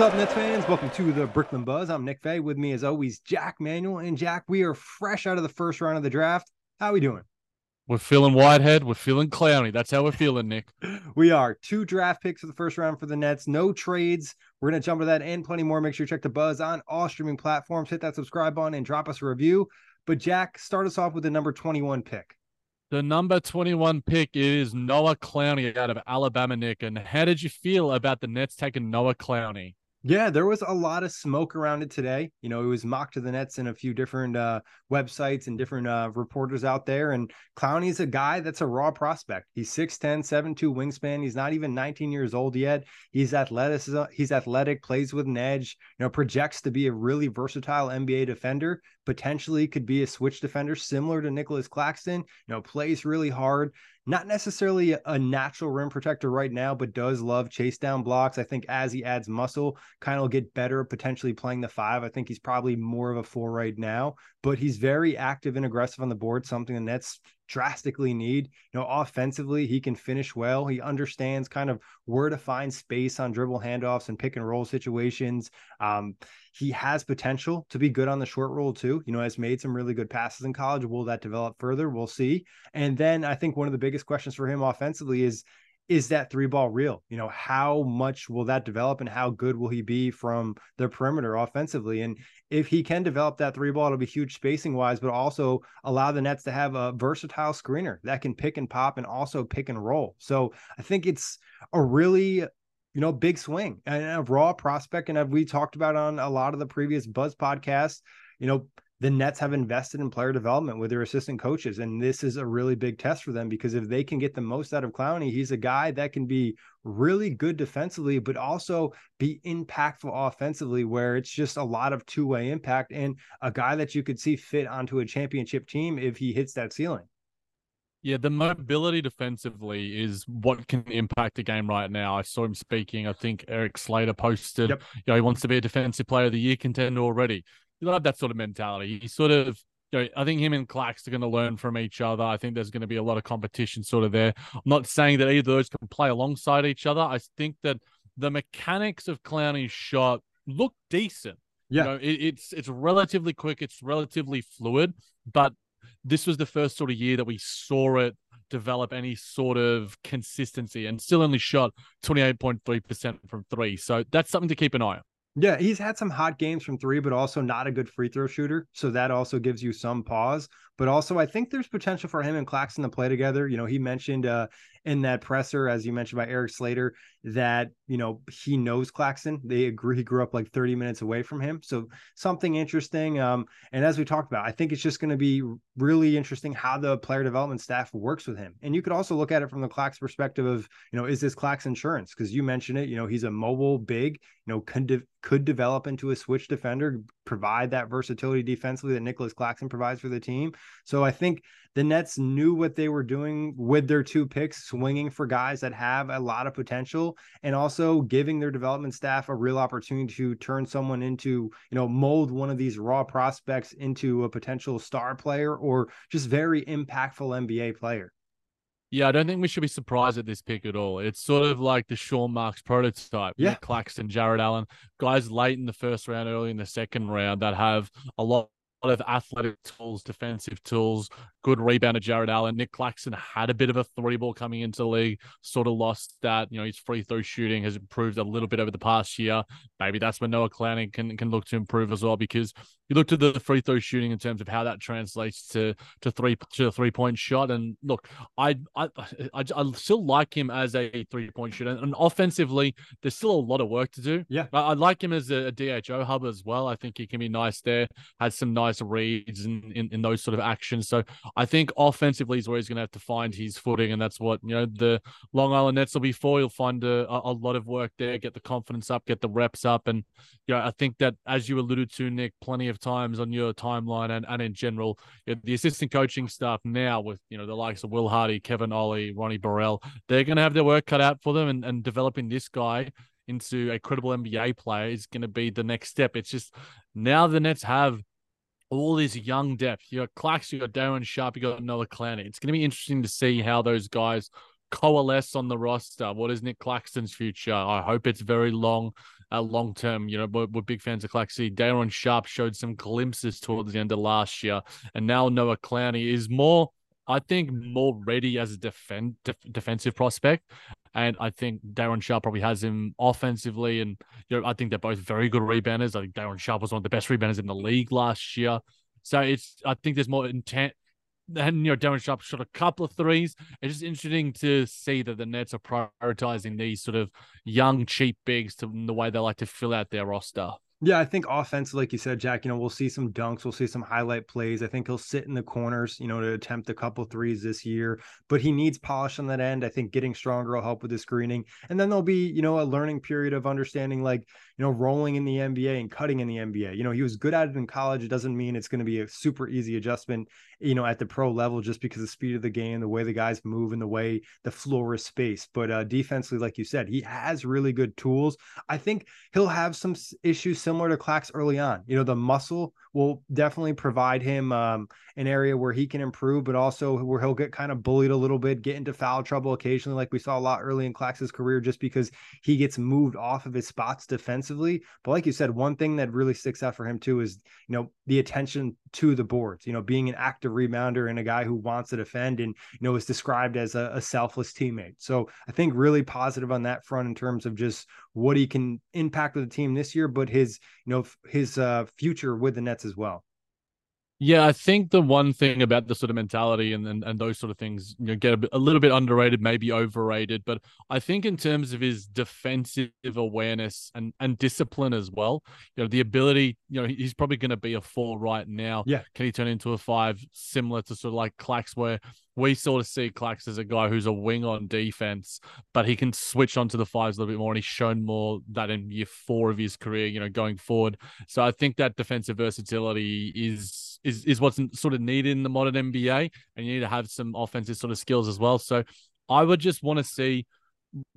What is up, Nets fans? Welcome to the Brooklyn Buzz. I'm Nick Fay. With me, as always, Jac Manuell. And Jac, we are fresh out of the first round of the draft. How are we doing? We're feeling Whitehead. We're feeling Clowney. That's how we're feeling, Nick. we are two draft picks for the first round for the Nets. No trades. We're going to jump to that and plenty more. Make sure you check the Buzz on all streaming platforms. Hit that subscribe button and drop us a review. But Jac, start us off with the number 21 pick. The number 21 pick is Noah Clowney out of Alabama, Nick. And how did you feel about the Nets taking Noah Clowney? Yeah, there was a lot of smoke around it today. You know, it was mocked to the Nets in a few different uh, websites and different uh, reporters out there. And Clowney's a guy that's a raw prospect. He's 6'10, 7'2 wingspan. He's not even 19 years old yet. He's athletic. He's athletic, plays with an edge, you know, projects to be a really versatile NBA defender, potentially could be a switch defender similar to Nicholas Claxton, you know, plays really hard not necessarily a natural rim protector right now, but does love chase down blocks. I think as he adds muscle, kind of get better potentially playing the five. I think he's probably more of a four right now, but he's very active and aggressive on the board, something the Nets drastically need. You know, offensively, he can finish well. He understands kind of where to find space on dribble handoffs and pick and roll situations. Um, he has potential to be good on the short roll too. You know, has made some really good passes in college. Will that develop further? We'll see. And then I think one of the biggest questions for him offensively is is that three ball real? You know, how much will that develop and how good will he be from the perimeter offensively? And if he can develop that three ball, it'll be huge spacing wise, but also allow the Nets to have a versatile screener that can pick and pop and also pick and roll. So I think it's a really you know, big swing and a raw prospect. And as we talked about on a lot of the previous Buzz podcasts, you know, the Nets have invested in player development with their assistant coaches. And this is a really big test for them because if they can get the most out of Clowney, he's a guy that can be really good defensively, but also be impactful offensively, where it's just a lot of two way impact and a guy that you could see fit onto a championship team if he hits that ceiling. Yeah, the mobility defensively is what can impact the game right now. I saw him speaking. I think Erik Slater posted, yep. you know, he wants to be a defensive player of the year contender already. You love that sort of mentality. He sort of, you know, I think him and Clax are going to learn from each other. I think there's going to be a lot of competition sort of there. I'm not saying that either of those can play alongside each other. I think that the mechanics of Clowney's shot look decent. Yeah. You know, it, it's it's relatively quick, it's relatively fluid, but this was the first sort of year that we saw it develop any sort of consistency and still only shot 28.3% from three. So that's something to keep an eye on. Yeah, he's had some hot games from three, but also not a good free throw shooter. So that also gives you some pause. But also, I think there's potential for him and Claxton to play together. You know, he mentioned uh, in that presser, as you mentioned by Erik Slater, that you know he knows Claxton. They agree he grew up like 30 minutes away from him, so something interesting. Um, and as we talked about, I think it's just going to be really interesting how the player development staff works with him. And you could also look at it from the Clax perspective of you know is this Clax insurance? Because you mentioned it. You know he's a mobile big. You know could de- could develop into a switch defender, provide that versatility defensively that Nicholas Claxton provides for the team. So I think the Nets knew what they were doing with their two picks, swinging for guys that have a lot of potential and also giving their development staff a real opportunity to turn someone into, you know, mold one of these raw prospects into a potential star player or just very impactful NBA player. Yeah, I don't think we should be surprised at this pick at all. It's sort of like the Sean Marks prototype. Yeah. Claxton, Jarrett Allen, guys late in the first round, early in the second round that have a lot of athletic tools, defensive tools, good rebounder Jarrett Allen. Nick Claxton had a bit of a three ball coming into the league, sort of lost that. You know, his free throw shooting has improved a little bit over the past year. Maybe that's where Noah Clowney can can look to improve as well because you looked at the free throw shooting in terms of how that translates to to three to a three point shot. And look, I I I, I still like him as a three point shooter. And offensively, there's still a lot of work to do. Yeah, I, I like him as a, a, DHO hub as well. I think he can be nice there. Has some nice reads in, in, in those sort of actions. So I think offensively is where he's going to have to find his footing, and that's what you know the Long Island Nets will be for. You'll find a, a lot of work there, get the confidence up, get the reps up, and you know I think that as you alluded to, Nick, plenty of times on your timeline and, and in general, you know, the assistant coaching staff now with you know the likes of Will Hardy, Kevin Ollie, Ronnie Burrell, they're going to have their work cut out for them, and, and developing this guy into a credible NBA player is going to be the next step. It's just now the Nets have all this young depth. You got Clax, you got Day'Ron Sharpe, you got Noah Clowney. It's going to be interesting to see how those guys coalesce on the roster. What is Nick Claxton's future? I hope it's very long, uh, long term. You know, we're, we're big fans of Claxton. Day'Ron Sharpe showed some glimpses towards the end of last year, and now Noah Clowney is more. I think more ready as a defend def, defensive prospect, and I think Day'Ron Sharpe probably has him offensively, and you know I think they're both very good rebounders. I think Day'Ron Sharpe was one of the best rebounders in the league last year. So it's I think there's more intent and you know Day'Ron Sharpe shot a couple of threes. It's just interesting to see that the Nets are prioritizing these sort of young, cheap bigs to the way they like to fill out their roster. Yeah, I think offense, like you said, Jac, you know, we'll see some dunks, we'll see some highlight plays. I think he'll sit in the corners, you know, to attempt a couple threes this year, but he needs polish on that end. I think getting stronger will help with the screening. And then there'll be, you know, a learning period of understanding like, you know, rolling in the NBA and cutting in the NBA. You know, he was good at it in college. It doesn't mean it's going to be a super easy adjustment, you know, at the pro level just because the speed of the game, the way the guys move and the way the floor is spaced. But uh defensively, like you said, he has really good tools. I think he'll have some issues similar to Clax early on. You know, the muscle will definitely provide him um, an area where he can improve, but also where he'll get kind of bullied a little bit, get into foul trouble occasionally, like we saw a lot early in Clax's career, just because he gets moved off of his spots defensively. But like you said, one thing that really sticks out for him too is, you know, the attention to the boards, you know, being an active rebounder and a guy who wants to defend and, you know, is described as a, a selfless teammate. So I think really positive on that front in terms of just what he can impact with the team this year, but his, you know, his uh, future with the Nets as well. Yeah, I think the one thing about the sort of mentality and and, and those sort of things, you know, get a, bit, a little bit underrated, maybe overrated. But I think in terms of his defensive awareness and and discipline as well, you know, the ability, you know, he's probably going to be a four right now. Yeah, can he turn into a five, similar to sort of like Clax, where we sort of see Clax as a guy who's a wing on defense, but he can switch onto the fives a little bit more, and he's shown more that in year four of his career, you know, going forward. So I think that defensive versatility is is is what's sort of needed in the modern NBA, and you need to have some offensive sort of skills as well. So I would just want to see,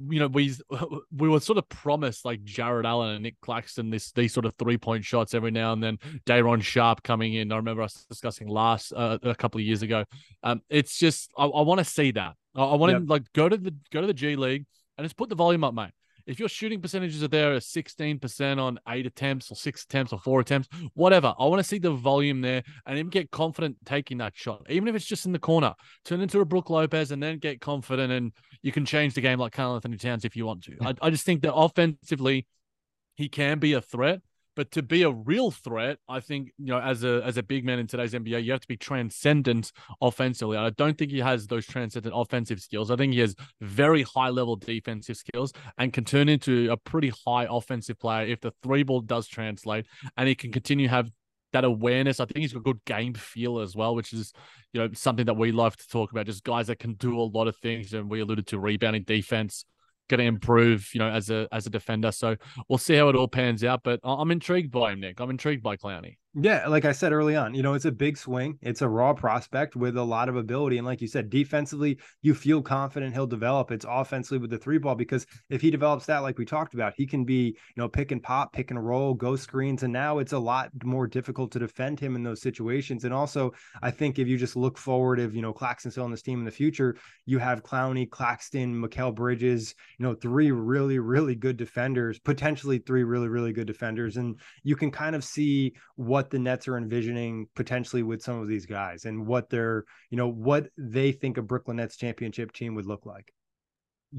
you know, we we were sort of promised like Jarrett Allen and Nick Claxton this these sort of three point shots every now and then. Day'Ron Sharpe coming in. I remember us discussing last uh, a couple of years ago. Um, it's just I, I want to see that. I, I want to yep. like go to the go to the G League and just put the volume up, mate if your shooting percentages are there at 16% on eight attempts or six attempts or four attempts, whatever, I want to see the volume there and even get confident taking that shot, even if it's just in the corner. Turn into a Brook Lopez and then get confident, and you can change the game like Karl-Anthony Towns if you want to. I, I just think that offensively, he can be a threat. But to be a real threat, I think you know, as a as a big man in today's NBA, you have to be transcendent offensively. I don't think he has those transcendent offensive skills. I think he has very high level defensive skills and can turn into a pretty high offensive player if the three ball does translate, and he can continue have that awareness. I think he's got good game feel as well, which is you know something that we love to talk about. Just guys that can do a lot of things, and we alluded to rebounding defense going to improve, you know, as a as a defender. So we'll see how it all pans out. But I'm intrigued by him, Nick. I'm intrigued by Clowney. Yeah, like I said early on, you know, it's a big swing. It's a raw prospect with a lot of ability. And like you said, defensively, you feel confident he'll develop. It's offensively with the three ball because if he develops that, like we talked about, he can be, you know, pick and pop, pick and roll, go screens. And now it's a lot more difficult to defend him in those situations. And also, I think if you just look forward, if, you know, Claxton's still on this team in the future, you have Clowney, Claxton, Mikal Bridges, you know, three really, really good defenders, potentially three really, really good defenders. And you can kind of see what what the Nets are envisioning potentially with some of these guys and what they're, you know, what they think a Brooklyn Nets championship team would look like.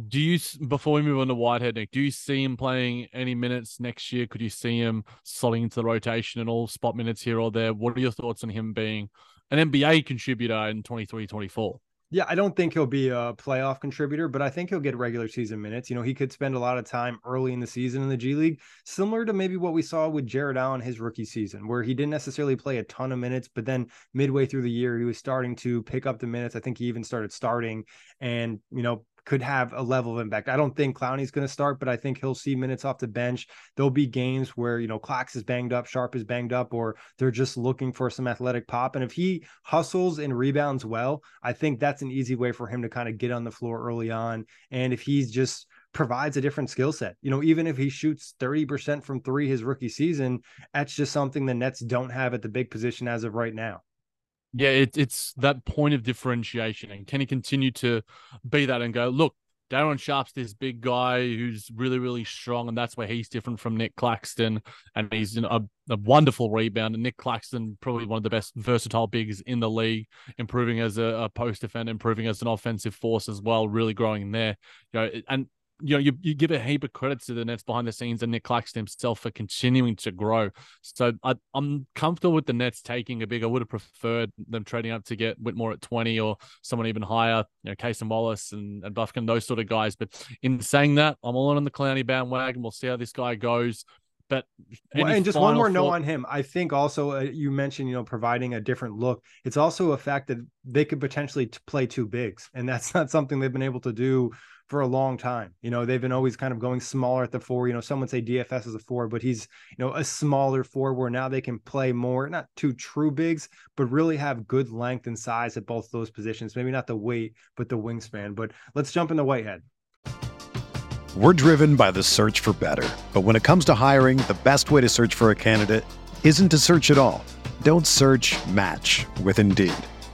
Do you, before we move on to Whitehead, Nick, do you see him playing any minutes next year? Could you see him slotting into the rotation and all spot minutes here or there? What are your thoughts on him being an NBA contributor in 23 24? Yeah, I don't think he'll be a playoff contributor, but I think he'll get regular season minutes. You know, he could spend a lot of time early in the season in the G League, similar to maybe what we saw with Jarrett Allen his rookie season, where he didn't necessarily play a ton of minutes, but then midway through the year, he was starting to pick up the minutes. I think he even started starting and, you know, could have a level of impact. I don't think Clowney's going to start, but I think he'll see minutes off the bench. There'll be games where, you know, Clax is banged up, Sharpe is banged up, or they're just looking for some athletic pop. And if he hustles and rebounds well, I think that's an easy way for him to kind of get on the floor early on. And if he's just provides a different skill set. You know, even if he shoots 30% from three his rookie season, that's just something the Nets don't have at the big position as of right now. Yeah, it, it's that point of differentiation. And can he continue to be that and go, look, Day'Ron Sharpe's this big guy who's really, really strong, and that's where he's different from Nick Claxton. And he's a, a, wonderful rebounder. Nick Claxton, probably one of the best versatile bigs in the league, improving as a, a post defender, improving as an offensive force as well, really growing in there. You know, and you know, you, you give a heap of credit to the Nets behind the scenes and Nick Claxton himself for continuing to grow. So I, am comfortable with the Nets taking a big. I would have preferred them trading up to get Whitmore at 20 or someone even higher, you know, Cason Wallace and, and Bufkin, those sort of guys. But in saying that, I'm all on the Clowney bandwagon. We'll see how this guy goes. But well, and just one more note on him. I think also uh, you mentioned, you know, providing a different look. It's also a fact that they could potentially t- play two bigs, and that's not something they've been able to do for a long time. You know, they've been always kind of going smaller at the four. You know, someone say DFS is a four, but he's, you know, a smaller four where now they can play more, not two true bigs, but really have good length and size at both those positions. Maybe not the weight, but the wingspan. But let's jump into Whitehead. We're driven by the search for better. But when it comes to hiring, the best way to search for a candidate isn't to search at all. Don't search match with Indeed.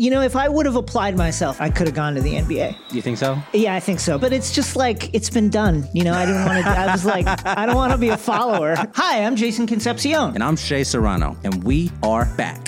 You know, if I would have applied myself, I could have gone to the NBA. You think so? Yeah, I think so. But it's just like it's been done. You know, I didn't want to. I was like, I don't want to be a follower. Hi, I'm Jason Concepcion, and I'm Shea Serrano, and we are back.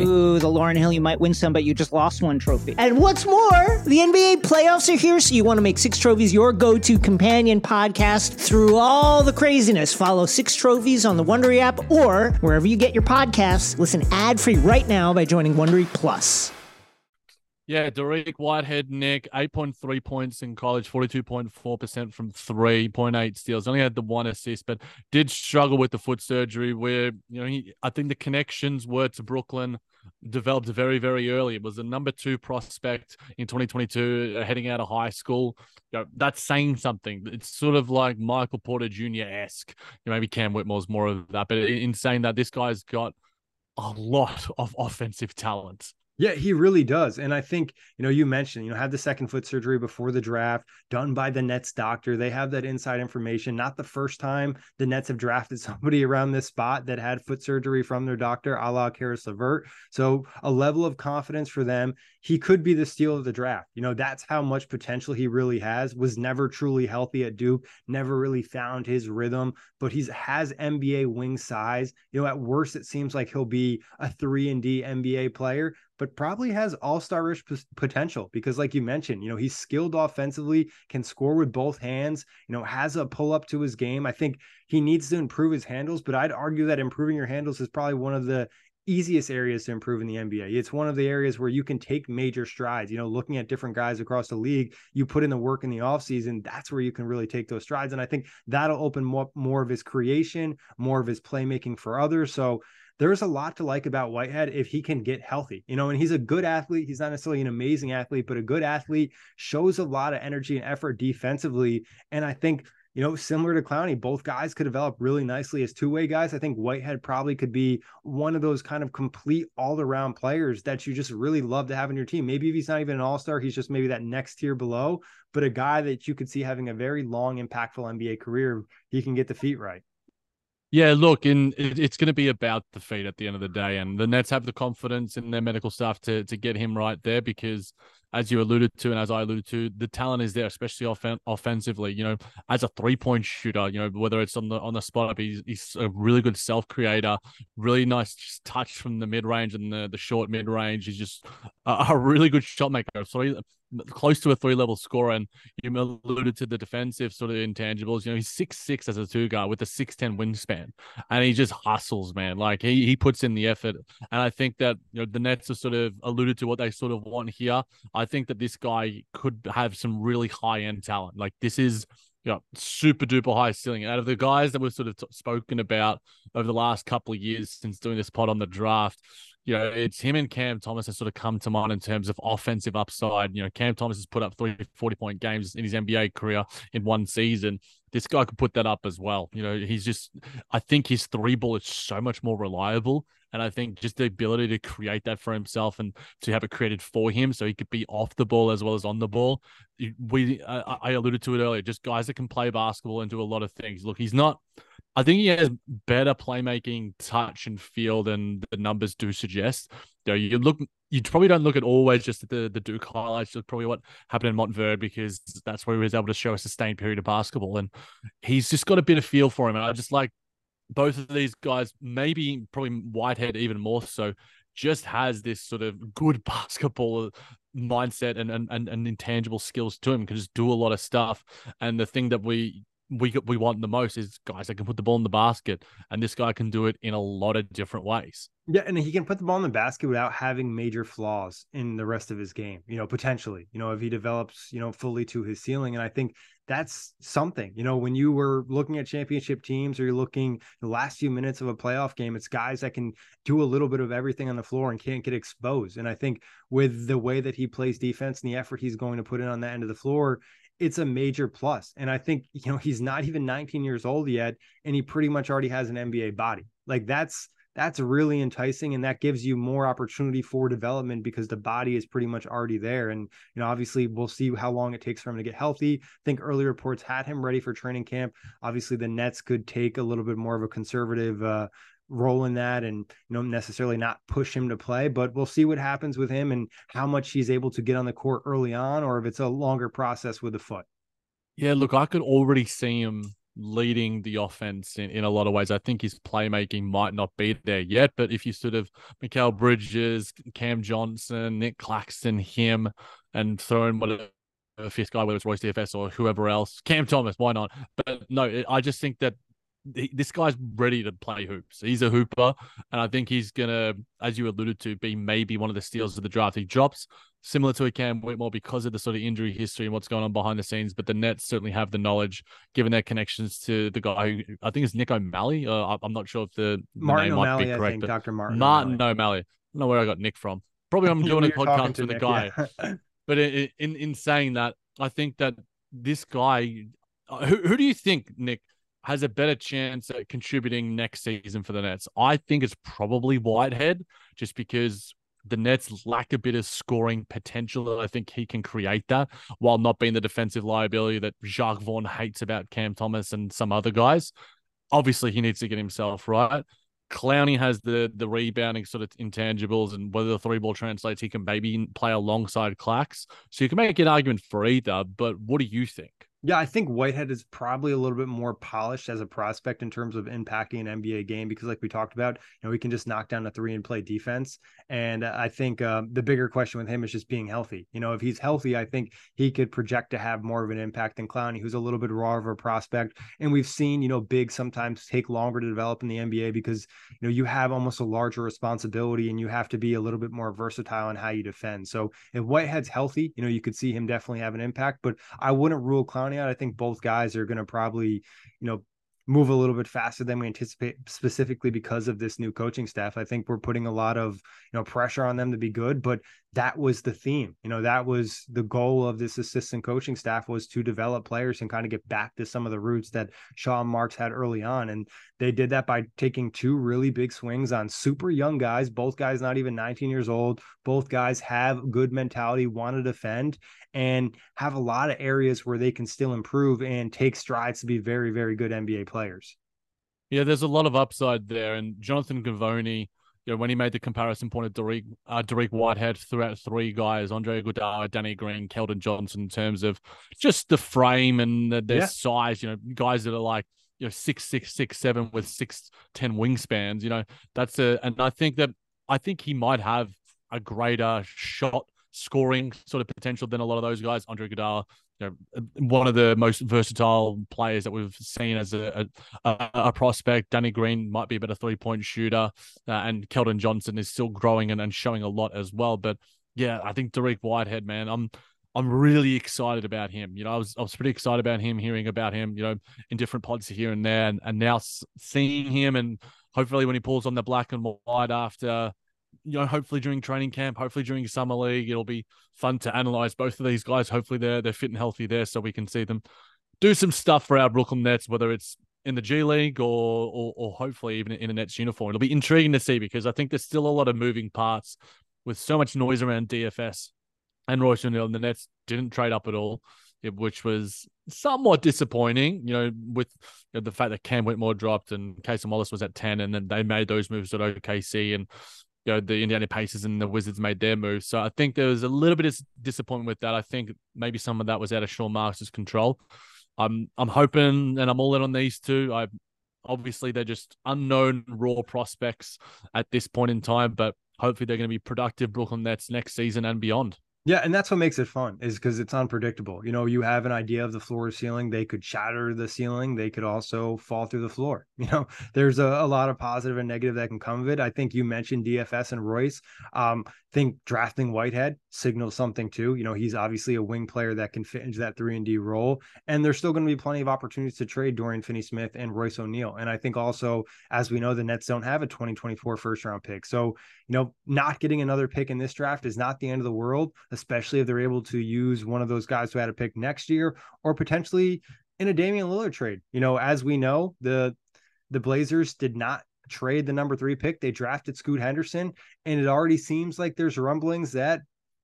Ooh, the Lauryn Hill, you might win some, but you just lost one trophy. And what's more, the NBA playoffs are here, so you want to make Six Trophies your go to companion podcast through all the craziness. Follow Six Trophies on the Wondery app or wherever you get your podcasts. Listen ad free right now by joining Wondery Plus. Yeah, Dariq Whitehead, Nick, 8.3 points in college, 42.4% from 3.8 steals. Only had the one assist, but did struggle with the foot surgery where, you know, he, I think the connections were to Brooklyn developed very, very early. It was the number two prospect in 2022, uh, heading out of high school. You know, that's saying something. It's sort of like Michael Porter Jr. esque. You know, maybe Cam Whitmore's more of that, but in saying that, this guy's got a lot of offensive talent. Yeah, he really does. And I think, you know, you mentioned, you know, had the second foot surgery before the draft, done by the Nets doctor. They have that inside information. Not the first time the Nets have drafted somebody around this spot that had foot surgery from their doctor, a la Caris LeVert. So a level of confidence for them. He could be the steal of the draft. You know, that's how much potential he really has. Was never truly healthy at Duke, never really found his rhythm, but he's has NBA wing size. You know, at worst, it seems like he'll be a three and D NBA player but probably has all-starish p- potential because like you mentioned you know he's skilled offensively can score with both hands you know has a pull up to his game i think he needs to improve his handles but i'd argue that improving your handles is probably one of the easiest areas to improve in the NBA. It's one of the areas where you can take major strides. You know, looking at different guys across the league, you put in the work in the offseason, that's where you can really take those strides. And I think that'll open more, more of his creation, more of his playmaking for others. So there's a lot to like about Whitehead if he can get healthy, you know, and he's a good athlete. He's not necessarily an amazing athlete, but a good athlete shows a lot of energy and effort defensively. And I think, you know, similar to Clowney, both guys could develop really nicely as two way guys. I think Whitehead probably could be one of those kind of complete all around players that you just really love to have in your team. Maybe if he's not even an all star, he's just maybe that next tier below, but a guy that you could see having a very long, impactful NBA career. He can get the feet right. Yeah, look, and it, it's going to be about the feet at the end of the day, and the Nets have the confidence in their medical staff to to get him right there because, as you alluded to, and as I alluded to, the talent is there, especially off- offensively. You know, as a three point shooter, you know whether it's on the on the spot up, he's, he's a really good self creator, really nice touch from the mid range and the the short mid range. He's just a, a really good shot maker. So close to a three level scorer. And you alluded to the defensive sort of intangibles. You know, he's six six as a two guard with a six ten wingspan, and he just hustles, man. Like he he puts in the effort. And I think that you know the Nets have sort of alluded to what they sort of want here. I think that this guy could have some really high end talent. Like this is know, super duper high ceiling. Out of the guys that we've sort of t- spoken about over the last couple of years since doing this pod on the draft, you know, it's him and Cam Thomas has sort of come to mind in terms of offensive upside. You know, Cam Thomas has put up three 40 point games in his NBA career in one season. This guy could put that up as well. You know, he's just, I think his three ball is so much more reliable. And I think just the ability to create that for himself and to have it created for him so he could be off the ball as well as on the ball. We, I alluded to it earlier, just guys that can play basketball and do a lot of things. Look, he's not, I think he has better playmaking touch and feel than the numbers do suggest. You, know, you look, you probably don't look at always just at the the Duke highlights. Look probably what happened in Montverde because that's where he was able to show a sustained period of basketball, and he's just got a bit of feel for him. And I just like both of these guys, maybe probably Whitehead even more so, just has this sort of good basketball mindset and and, and, and intangible skills to him. Can just do a lot of stuff. And the thing that we we we want the most is guys that can put the ball in the basket, and this guy can do it in a lot of different ways. Yeah, and he can put the ball in the basket without having major flaws in the rest of his game. You know, potentially, you know, if he develops, you know, fully to his ceiling, and I think that's something. You know, when you were looking at championship teams or you're looking the last few minutes of a playoff game, it's guys that can do a little bit of everything on the floor and can't get exposed. And I think with the way that he plays defense and the effort he's going to put in on that end of the floor, it's a major plus. And I think, you know, he's not even 19 years old yet, and he pretty much already has an NBA body. Like that's that's really enticing and that gives you more opportunity for development because the body is pretty much already there and you know obviously we'll see how long it takes for him to get healthy I think early reports had him ready for training camp obviously the nets could take a little bit more of a conservative uh, role in that and you know necessarily not push him to play but we'll see what happens with him and how much he's able to get on the court early on or if it's a longer process with the foot yeah look i could already see him leading the offense in, in a lot of ways i think his playmaking might not be there yet but if you sort of Mikal Bridges Cam Johnson Nick Claxton him and throw in whatever fifth guy, whether it's Royce DFS or whoever else, Cam Thomas, why not? But no, I just think that this guy's ready to play hoops. He's a hooper, and I think he's gonna, as you alluded to, be maybe one of the steals of the draft. He drops similar to a Cam Whitmore because of the sort of injury history and what's going on behind the scenes. But the Nets certainly have the knowledge, given their connections to the guy who I think is Nick O'Malley. Uh, I'm not sure if the, the Martin name O'Malley, might be correct, I think, but Dr. Martin. Martin O'Malley. I don't know where I got Nick from. Probably I'm doing a podcast with Nick, guy. yeah. But in, in in saying that, I think that this guy, uh, who who do you think Nick has a better chance at contributing next season for the Nets? I think it's probably Whitehead, just because the Nets lack a bit of scoring potential. I think he can create that while not being the defensive liability that Jacque Vaughn hates about Cam Thomas and some other guys. Obviously, he needs to get himself right. Clowney has the the rebounding sort of intangibles, and whether the three ball translates, he can maybe play alongside Clax. So you can make an argument for either. But what do you think? Yeah, I think Whitehead is probably a little bit more polished as a prospect in terms of impacting an NBA game because, like we talked about, you know, he can just knock down a three and play defense. And I think uh, the bigger question with him is just being healthy. You know, if he's healthy, I think he could project to have more of an impact than Clowney, who's a little bit raw of a prospect. And we've seen, you know, big sometimes take longer to develop in the NBA because, you know, you have almost a larger responsibility and you have to be a little bit more versatile in how you defend. So if Whitehead's healthy, you know, you could see him definitely have an impact, but I wouldn't rule Clowney I think both guys are going to probably, you know, move a little bit faster than we anticipate specifically because of this new coaching staff. I think we're putting a lot of, you know, pressure on them to be good, but that was the theme. You know, that was the goal of this assistant coaching staff was to develop players and kind of get back to some of the roots that Sean Marks had early on. And they did that by taking two really big swings on super young guys, both guys not even 19 years old. Both guys have good mentality, want to defend, and have a lot of areas where they can still improve and take strides to be very, very good NBA players. Yeah, there's a lot of upside there. And Jonathan Givony, you know, when he made the comparison point of Dariq, uh, Dariq Whitehead throughout three guys, Andre Iguodala, Danny Green, Keldon Johnson, in terms of just the frame and the, their Yeah. size, you know, guys that are like, you know, six, six, six, seven with six, ten wingspans, you know, that's a, and I think that, I think he might have a greater shot scoring sort of potential than a lot of those guys. Andre Iguodala, you know, one of the most versatile players that we've seen as a, a, a prospect. Danny Green might be a better three point shooter, uh, and Keldon Johnson is still growing and, and showing a lot as well. But yeah, I think Dariq Whitehead, man, I'm I'm really excited about him. You know, I was I was pretty excited about him, hearing about him, you know, in different pods here and there, and, and now seeing him, and hopefully when he pulls on the black and white after you know, hopefully during training camp, hopefully during summer league, it'll be fun to analyze both of these guys. Hopefully they're they're fit and healthy there, so we can see them do some stuff for our Brooklyn Nets, whether it's in the G League or or, or hopefully even in a Nets uniform. It'll be intriguing to see because I think there's still a lot of moving parts with so much noise around DFS and Royce O'Neal, and the Nets didn't trade up at all. Which was somewhat disappointing, you know, with you know, the fact that Cam Whitmore dropped and Cason Wallace was at 10, and then they made those moves at OKC. And you know, the Indiana Pacers and the Wizards made their move. So I think there was a little bit of disappointment with that. I think maybe some of that was out of Sean Marks' control. I'm I'm hoping and I'm all in on these two. I obviously they're just unknown raw prospects at this point in time, but hopefully they're going to be productive Brooklyn Nets next season and beyond. Yeah, and that's what makes it fun is because it's unpredictable. You know, you have an idea of the floor or ceiling. They could shatter the ceiling. They could also fall through the floor. You know, there's a, a lot of positive and negative that can come of it. I think you mentioned DFS and Royce. Um, think drafting Whitehead signals something too. You know, he's obviously a wing player that can fit into that three and D role. And there's still going to be plenty of opportunities to trade Dorian Finney Smith and Royce O'Neal. And I think also, as we know, the Nets don't have a 2024 first round pick. So, you know, not getting another pick in this draft is not the end of the world, especially if they're able to use one of those guys who had a pick next year or potentially in a Damian Lillard trade. You know, as we know, the the Blazers did not trade the number three pick. They drafted Scoot Henderson, and it already seems like there's rumblings that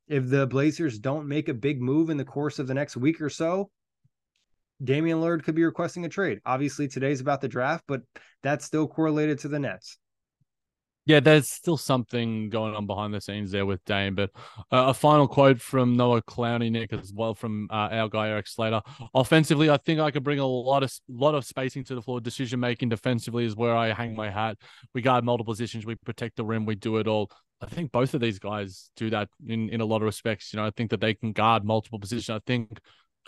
if the Blazers don't make a big move in the course of the next week or so, Damian Lillard could be requesting a trade. Obviously, today's about the draft, but that's still correlated to the Nets. Yeah, there's still something going on behind the scenes there with Dame. But uh, a final quote from Noah Clowney, Nick, as well from uh, our guy Erik Slater. Offensively, I think I could bring a lot of lot of spacing to the floor. Decision making defensively is where I hang my hat. We guard multiple positions. We protect the rim. We do it all. I think both of these guys do that in in a lot of respects. You know, I think that they can guard multiple positions. I think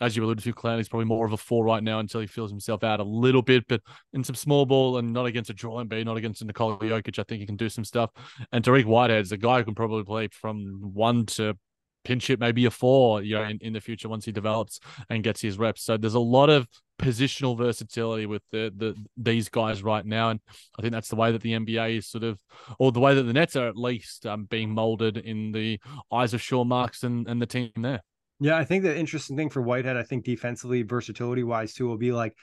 as you alluded to, Clowney's probably more of a four right now until he feels himself out a little bit. But in some small ball and not against a Joel Embiid, not against a Nikola Jokic, I think he can do some stuff. And Dariq Whitehead's a guy who can probably play from one to pinch it maybe a four, you know, in, in the future once he develops and gets his reps. So there's a lot of positional versatility with the, the these guys right now, and I think that's the way that the NBA is sort of, or the way that the Nets are at least um, being molded in the eyes of Sean Marks and, and the team there. Yeah, I think the interesting thing for Whitehead, I think defensively, versatility wise too, will be like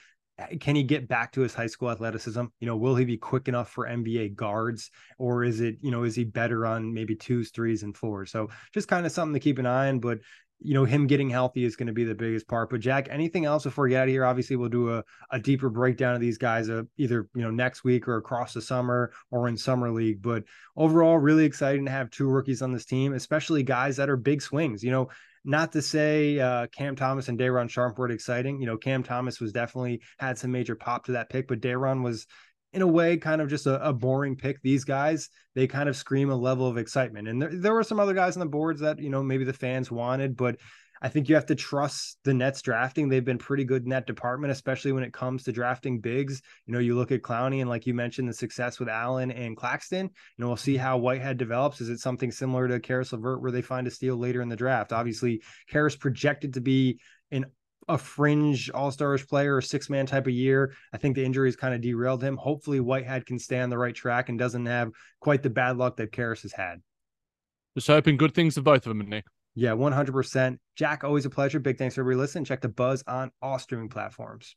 can he get back to his high school athleticism? You know, will he be quick enough for NBA guards, or is it, you know, is he better on maybe twos, threes, and fours? So just kind of something to keep an eye on. But you know, him getting healthy is going to be the biggest part. But Jac, anything else before we get out of here? Obviously, we'll do a, a deeper breakdown of these guys, uh, either you know next week or across the summer or in summer league. But overall, really exciting to have two rookies on this team, especially guys that are big swings. You know, not to say uh, Cam Thomas and Day'Ron Sharpe weren't exciting. You know, Cam Thomas was definitely had some major pop to that pick, but Day'Ron was in a way kind of just a, a, boring pick. These guys, they kind of scream a level of excitement. And there, there were some other guys on the boards that, you know, maybe the fans wanted, but I think you have to trust the Nets drafting. They've been pretty good in that department, especially when it comes to drafting bigs. You know, you look at Clowney and like you mentioned, the success with Allen and Claxton. You know, we'll see mm-hmm. how Whitehead develops. Is it something similar to Caris LeVert where they find a steal later in the draft? Obviously, Caris projected to be an a fringe all stars player or six man type of year. I think the injuries kind of derailed him. Hopefully, Whitehead can stay on the right track and doesn't have quite the bad luck that Caris has had. Just hoping good things for both of them, Nick. Yeah, 100%. Jac, always a pleasure. Big thanks for everybody listening. Check the buzz on all streaming platforms.